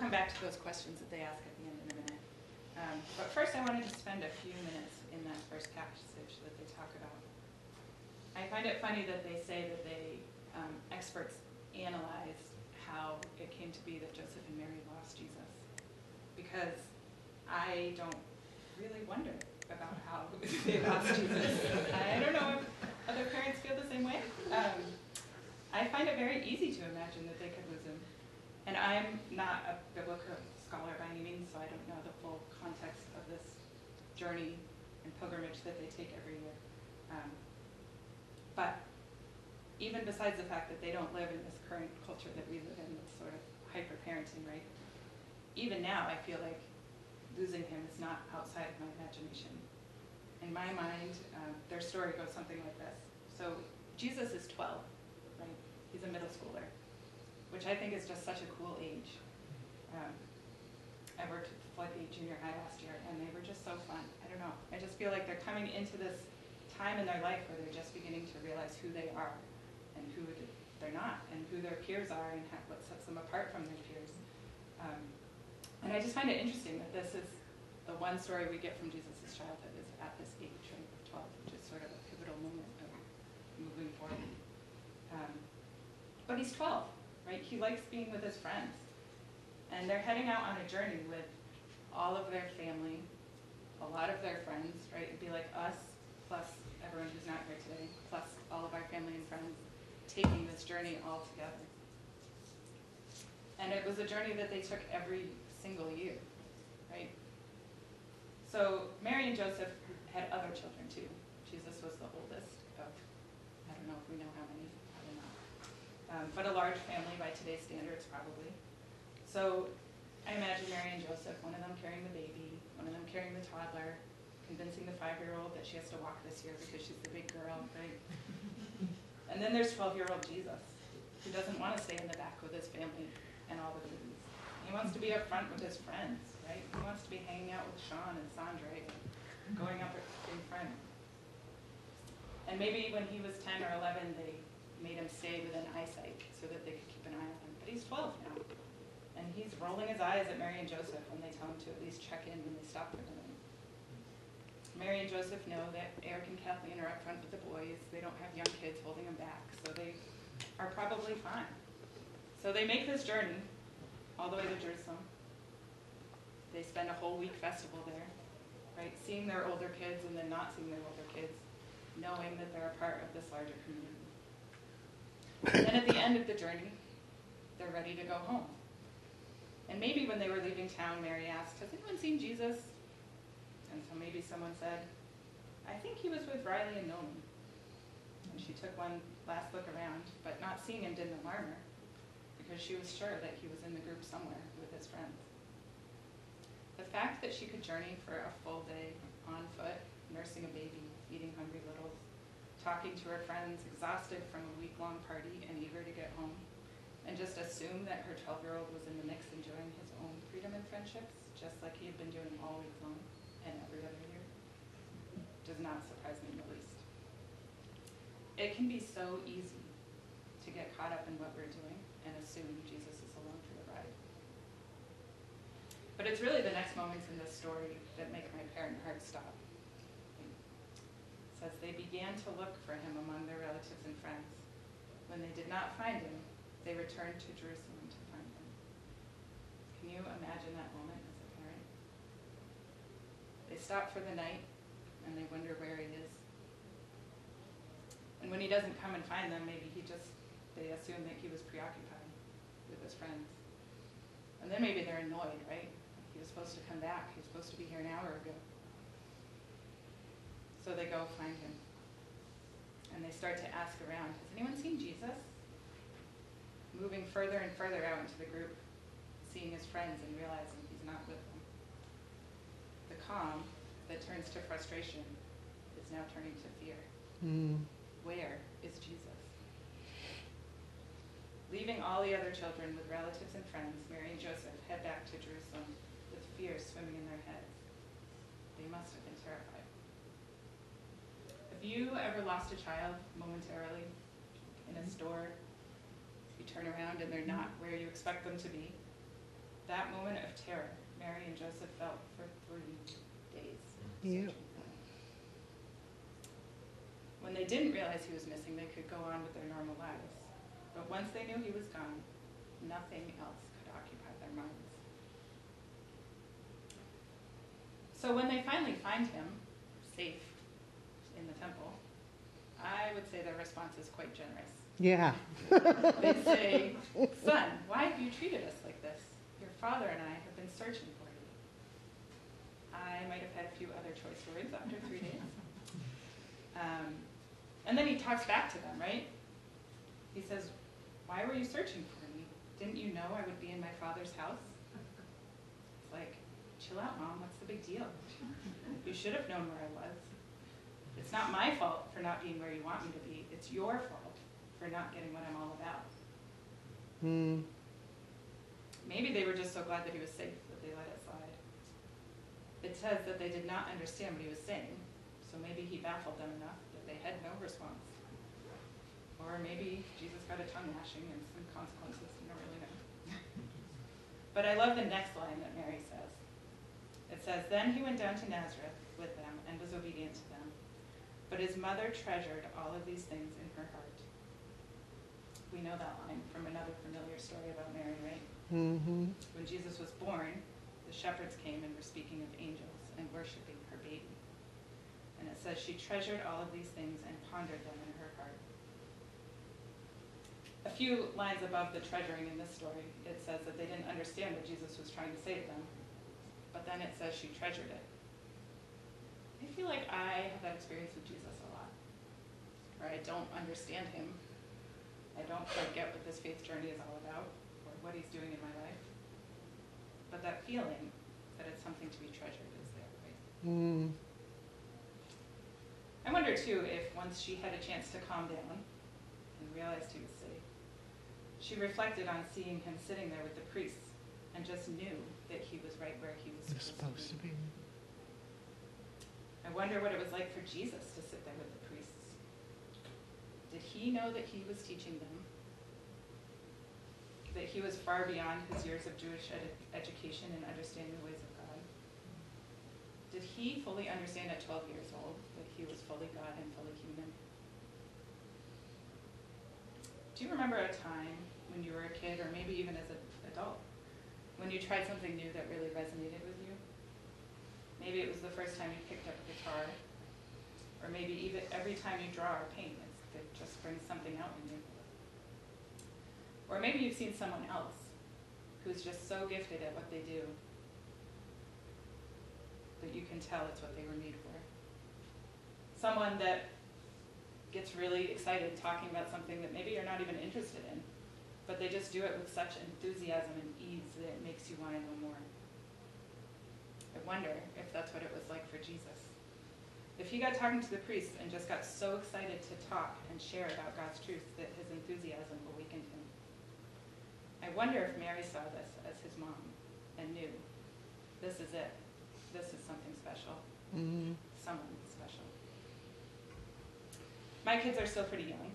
come back to those questions that they ask at the end in a minute. Um, but first, I wanted to spend a few minutes in that first passage that they talk about. I find it funny that they say that they, um, experts analyze how it came to be that Joseph and Mary lost Jesus. Because I don't really wonder about how they lost Jesus. I don't know if other parents feel the same way. Um, I find it very easy to imagine that they could lose him. And I'm not a biblical scholar by any means, so I don't know the full context of this journey and pilgrimage that they take every year. Um, but even besides the fact that they don't live in this current culture that we live in, this sort of hyper parenting, right? Even now, I feel like losing him is not outside of my imagination. In my mind, um, their story goes something like this. So Jesus is 12, right? He's a middle schooler, which I think is just such a cool age. Um, I worked at the Floodgate Junior High last year, and they were just so fun. I don't know. I just feel like they're coming into this time in their life where they're just beginning to realize who they are and who they're not, and who their peers are, and what sets them apart from their peers. Um, and I just find it interesting that this is the one story we get from Jesus' childhood is at this age, right, 12, which is sort of a pivotal moment of moving forward. Um, but he's 12, right? He likes being with his friends. And they're heading out on a journey with all of their family, a lot of their friends, right? It'd be like us, plus everyone who's not here today, plus all of our family and friends, taking this journey all together. And it was a journey that they took every single year, right? So Mary and Joseph had other children too. Jesus was the oldest of, I don't know if we know how many. Um, but a large family by today's standards, probably. So I imagine Mary and Joseph, one of them carrying the baby, one of them carrying the toddler, convincing the five-year-old that she has to walk this year because she's the big girl, right? and then there's 12-year-old Jesus, who doesn't want to stay in the back with his family and all the babies. He wants to be up front with his friends, right? He wants to be hanging out with Sean and Sandra and going up in front. And maybe when he was 10 or 11, they made him stay within eyesight so that they could keep an eye on him. But he's 12 now. And he's rolling his eyes at Mary and Joseph when they tell him to at least check in when they stop for night. Mary and Joseph know that Eric and Kathleen are up front with the boys. They don't have young kids holding them back, so they are probably fine. So they make this journey all the way to Jerusalem. They spend a whole week festival there, right? Seeing their older kids and then not seeing their older kids, knowing that they're a part of this larger community. And then at the end of the journey, they're ready to go home. And maybe when they were leaving town, Mary asked, Has anyone seen Jesus? And so maybe someone said, I think he was with Riley and Nolan. And she took one last look around, but not seeing him didn't alarm her, because she was sure that he was in the group somewhere with his friends. The fact that she could journey for a full day on foot, nursing a baby, feeding hungry littles, talking to her friends, exhausted from a week-long party and eager to get home, and just assume that her 12-year-old was in the mix enjoying his own freedom and friendships, just like he had been doing all week long and every other year does not surprise me in the least. It can be so easy to get caught up in what we're doing and assume Jesus is along for the ride. But it's really the next moments in this story that make my parent heart stop. Says they began to look for him among their relatives and friends. When they did not find him, they returned to Jerusalem to find him. Can you imagine that moment as a parent? They stop for the night and they wonder where he is. And when he doesn't come and find them, maybe he just, they assume that he was preoccupied with his friends. And then maybe they're annoyed, right? He was supposed to come back. He was supposed to be here an hour ago. So they go find him. And they start to ask around, has anyone seen Jesus? Moving further and further out into the group, seeing his friends and realizing he's not with them. The calm that turns to frustration is now turning to fear. Mm. Where is Jesus? Leaving all the other children with relatives and friends, Mary and Joseph head back to Jerusalem with fear swimming in their heads. They must have been terrified. Have you ever lost a child momentarily in a store? You turn around and they're not where you expect them to be. That moment of terror Mary and Joseph felt for three days. Mm. Yeah. searching for him. When they didn't realize he was missing, they could go on with their normal lives. But once they knew he was gone, nothing else could occupy their minds. So when they finally find him, safe in the temple, I would say their response is quite generous. Yeah. They say, Son, why have you treated us like this? Your father and I have been searching for you. I might have had a few other choice words after three days. Um, and then he talks back to them, right? He says, Why were you searching for me? Didn't you know I would be in my father's house? It's like, chill out, mom. What's the big deal? You should have known where I was. It's not my fault for not being where you want me to be. It's your fault for not getting what I'm all about. Hmm. Maybe they were just so glad that he was safe that they let it slide. It says that they did not understand what he was saying, so maybe he baffled them enough that they had no response. Or maybe Jesus got a tongue lashing and some consequences, you don't really know. but I love the next line that Mary says. It says, Then he went down to Nazareth with them and was obedient to them. But his mother treasured all of these things in her heart. We know that line from another familiar story about Mary, right? Mm-hmm. When Jesus was born, the shepherds came and were speaking of angels and worshiping her baby. And it says she treasured all of these things and pondered them in her heart. A few lines above the treasuring in this story, it says that they didn't understand what Jesus was trying to say to them. But then it says she treasured it. I feel like I have that experience with Jesus a lot, where I don't understand him. I don't quite get what this faith journey is all about or what he's doing in my life. But that feeling that it's something to be treasured is there, right? Mm. I wonder too if once she had a chance to calm down and realized he was safe, she reflected on seeing him sitting there with the priests and just knew that he was right where he was supposed, supposed to to be. I wonder what it was like for Jesus to sit there with the priests. Did he know that he was teaching them? That he was far beyond his years of Jewish ed- education and understanding the ways of God? Did he fully understand at 12 years old that he was fully God and fully human? Do you remember a time when you were a kid, or maybe even as an adult, when you tried something new that really resonated with you? Maybe it was the first time you picked up a guitar, or maybe even every time you draw or paint, it just brings something out in you. Or maybe you've seen someone else who's just so gifted at what they do that you can tell it's what they were made for. Someone that gets really excited talking about something that maybe you're not even interested in, but they just do it with such enthusiasm and ease that it makes you want to know more. I wonder if that's what it was like for Jesus. If he got talking to the priests and just got so excited to talk and share about God's truth that his enthusiasm awakened him. I wonder if Mary saw this as his mom and knew this is it. This is something special. Mm. Someone special. My kids are still pretty young,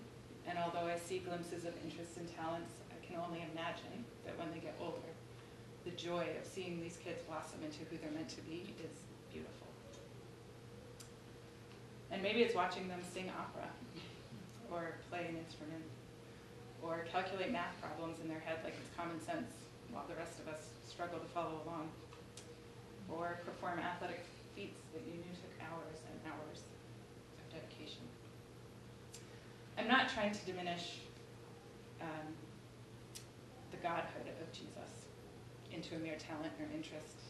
and although I see glimpses of interests and talents, I can only imagine that when they get older, the joy of seeing these kids blossom into who they're meant to be is beautiful. And maybe it's watching them sing opera, or play an instrument, or calculate math problems in their head like it's common sense, while the rest of us struggle to follow along, or perform athletic feats that you knew took hours and hours of dedication. I'm not trying to diminish um, the godhood of Jesus into a mere talent or interest.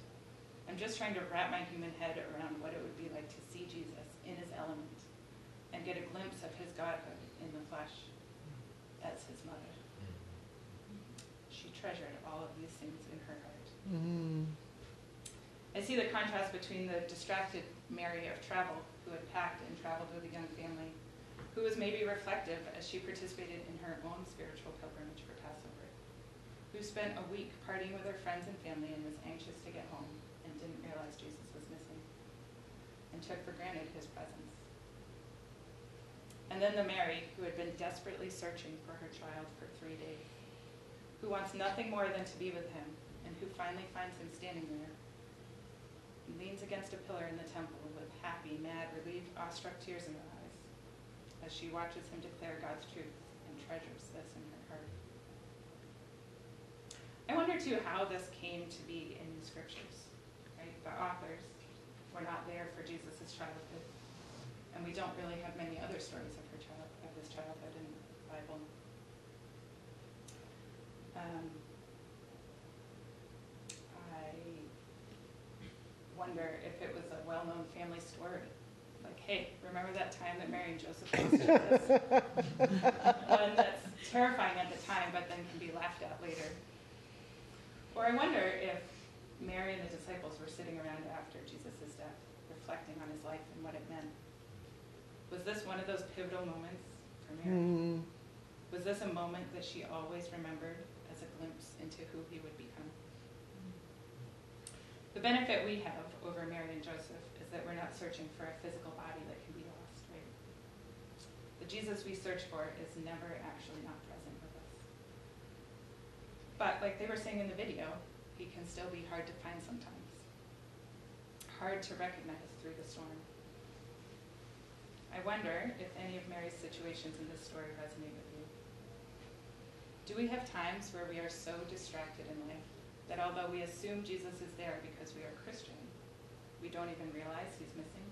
I'm just trying to wrap my human head around what it would be like to see Jesus in his element and get a glimpse of his godhood in the flesh as his mother. She treasured all of these things in her heart. Mm. I see the contrast between the distracted Mary of travel, who had packed and traveled with a young family, who was maybe reflective as she participated in her own spiritual pilgrimage for who spent a week partying with her friends and family and was anxious to get home and didn't realize Jesus was missing, and took for granted his presence. And then the Mary who had been desperately searching for her child for three days, who wants nothing more than to be with him and who finally finds him standing there. He leans against a pillar in the temple with happy, mad, relieved, awestruck tears in her eyes as she watches him declare God's truth and treasures this in her heart. I wonder too how this came to be in the scriptures, right? The authors were not there for Jesus' childhood, and we don't really have many other stories of her child of his childhood in the Bible. Um, I wonder if it was a well-known family story. Like, hey, remember that time that Mary and Joseph hosted this? One that's terrifying at the time, but then can be laughed at later. Or I wonder if Mary and the disciples were sitting around after Jesus' death, reflecting on his life and what it meant. Was this one of those pivotal moments for Mary? Mm. Was this a moment that she always remembered as a glimpse into who he would become? The benefit we have over Mary and Joseph is that we're not searching for a physical body that can be lost, right? The Jesus we search for is never actually not present. But like they were saying in the video, he can still be hard to find sometimes. Hard to recognize through the storm. I wonder if any of Mary's situations in this story resonate with you. Do we have times where we are so distracted in life that although we assume Jesus is there because we are Christian, we don't even realize he's missing?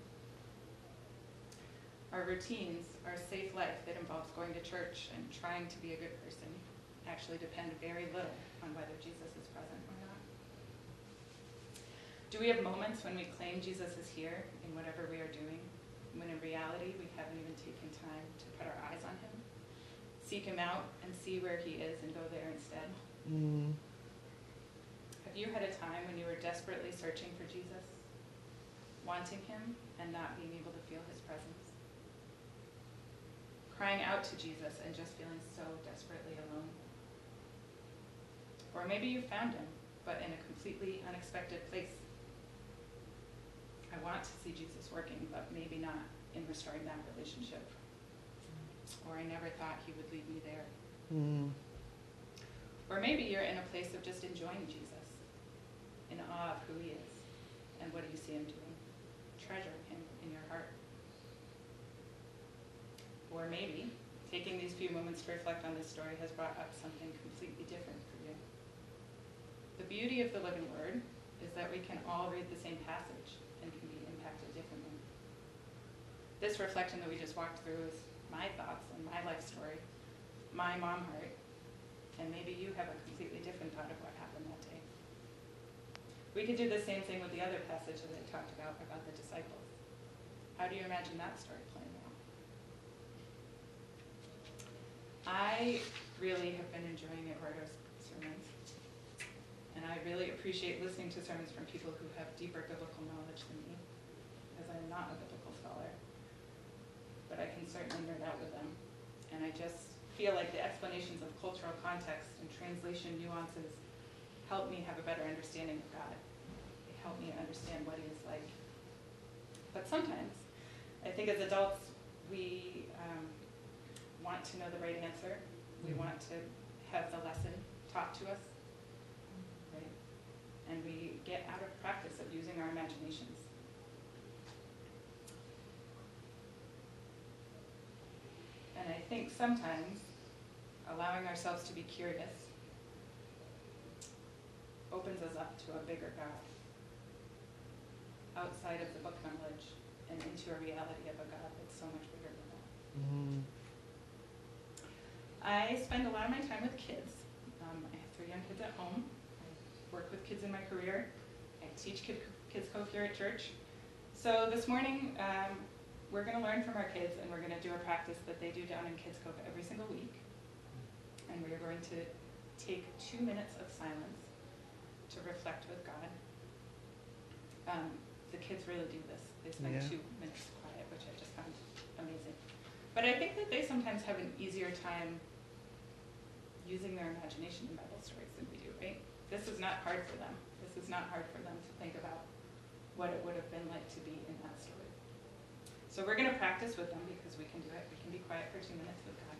Our routines, our safe life that involves going to church and trying to be a good person, actually depend very little on whether Jesus is present or not. Do we have moments when we claim Jesus is here in whatever we are doing, when in reality we haven't even taken time to put our eyes on him, seek him out and see where he is and go there instead? Mm. Have you had a time when you were desperately searching for Jesus, wanting him and not being able to feel his presence? Crying out to Jesus and just feeling so desperately alone? Or maybe you found him, but in a completely unexpected place. I want to see Jesus working, but maybe not in restoring that relationship. Or I never thought he would lead me there. Mm. Or maybe you're in a place of just enjoying Jesus, in awe of who he is and what do you see him doing, treasuring him in your heart. Or maybe taking these few moments to reflect on this story has brought up something completely different. The beauty of the living word is that we can all read the same passage and can be impacted differently. This reflection that we just walked through is my thoughts and my life story, my mom heart, and maybe you have a completely different thought of what happened that day. We could do the same thing with the other passage that I talked about, about the disciples. How do you imagine that story playing out? I really have been enjoying it sermons. And I really appreciate listening to sermons from people who have deeper biblical knowledge than me, as I'm not a biblical scholar. But I can certainly nerd out with them. And I just feel like the explanations of cultural context and translation nuances help me have a better understanding of God. They help me understand what He is like. But sometimes, I think as adults, we um, want to know the right answer. We want to have the lesson taught to us? And we get out of practice of using our imaginations. And I think sometimes allowing ourselves to be curious opens us up to a bigger God outside of the book knowledge and into a reality of a God that's so much bigger than that. Mm. I spend a lot of my time with kids. Um, I have three young kids at home. Work with kids in my career. I teach kid, Kids Cove here at church. So this morning, um, we're going to learn from our kids and we're going to do a practice that they do down in Kids Cove every single week. And we are going to take two minutes of silence to reflect with God. Um, the kids really do this. They spend Yeah. two minutes quiet, which I just found amazing. But I think that they sometimes have an easier time using their imagination in Bible stories than we do, right? This is not hard for them. This is not hard for them to think about what it would have been like to be in that story. So we're going to practice with them because we can do it. We can be quiet for two minutes with God.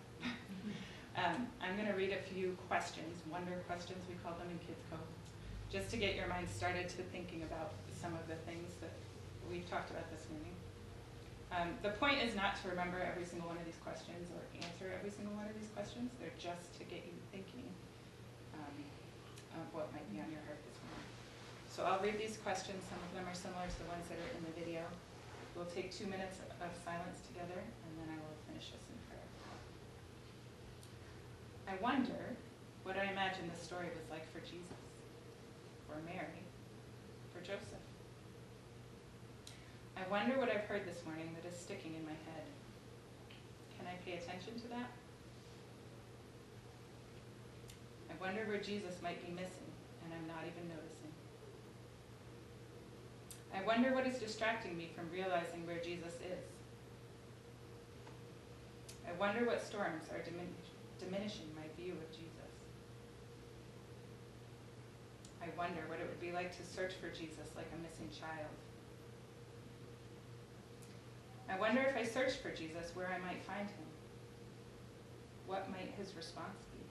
um, I'm going to read a few questions, wonder questions, we call them in Kids Cove, just to get your mind started to thinking about some of the things that we've talked about this morning. Um, the point is not to remember every single one of these questions or answer every single one of these questions. They're just to get you thinking of what might be on your heart this morning. So I'll read these questions. Some of them are similar to the ones that are in the video. We'll take two minutes of silence together, and then I will finish us in prayer. I wonder what I imagine this story was like for Jesus, for Mary, for Joseph. I wonder what I've heard this morning that is sticking in my head. Can I pay attention to that? I wonder where Jesus might be missing, and I'm not even noticing. I wonder what is distracting me from realizing where Jesus is. I wonder what storms are dimin- diminishing my view of Jesus. I wonder what it would be like to search for Jesus like a missing child. I wonder if I searched for Jesus where I might find him. What might his response be?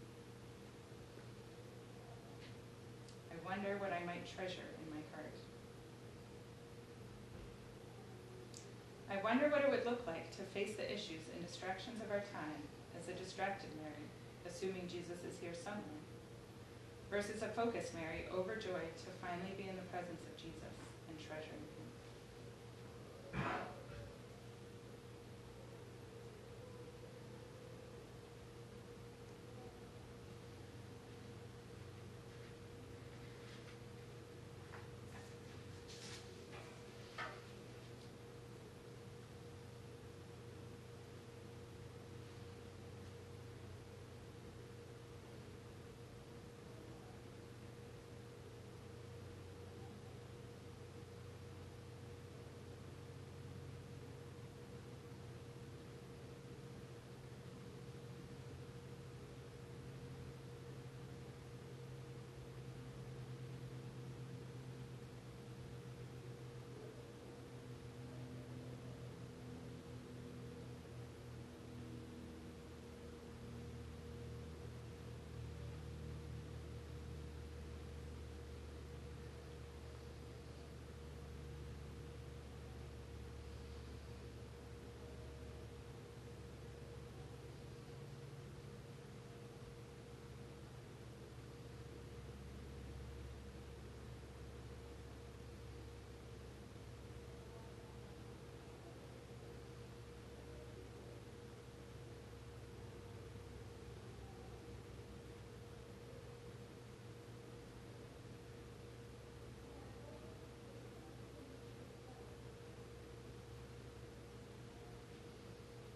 I wonder what I might treasure in my heart. I wonder what it would look like to face the issues and distractions of our time as a distracted Mary, assuming Jesus is here somewhere, versus a focused Mary, overjoyed to finally be in the presence of Jesus and treasuring him.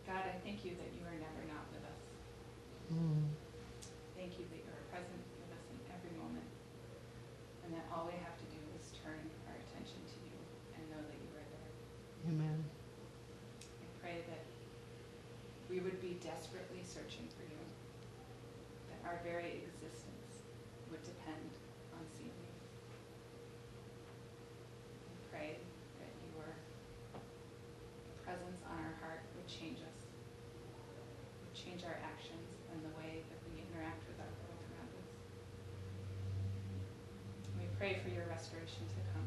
God, I thank you that you are never not with us. Mm. Thank you that you are present with us in every moment, and that all we have to do is turn our attention to you and know that you are there. Amen. I pray that we would be desperately searching for you, that our very existence would depend on seeing you. I pray that your presence on our heart would change us, would change our actions and the way that we interact with our world around us. We pray for your restoration to come.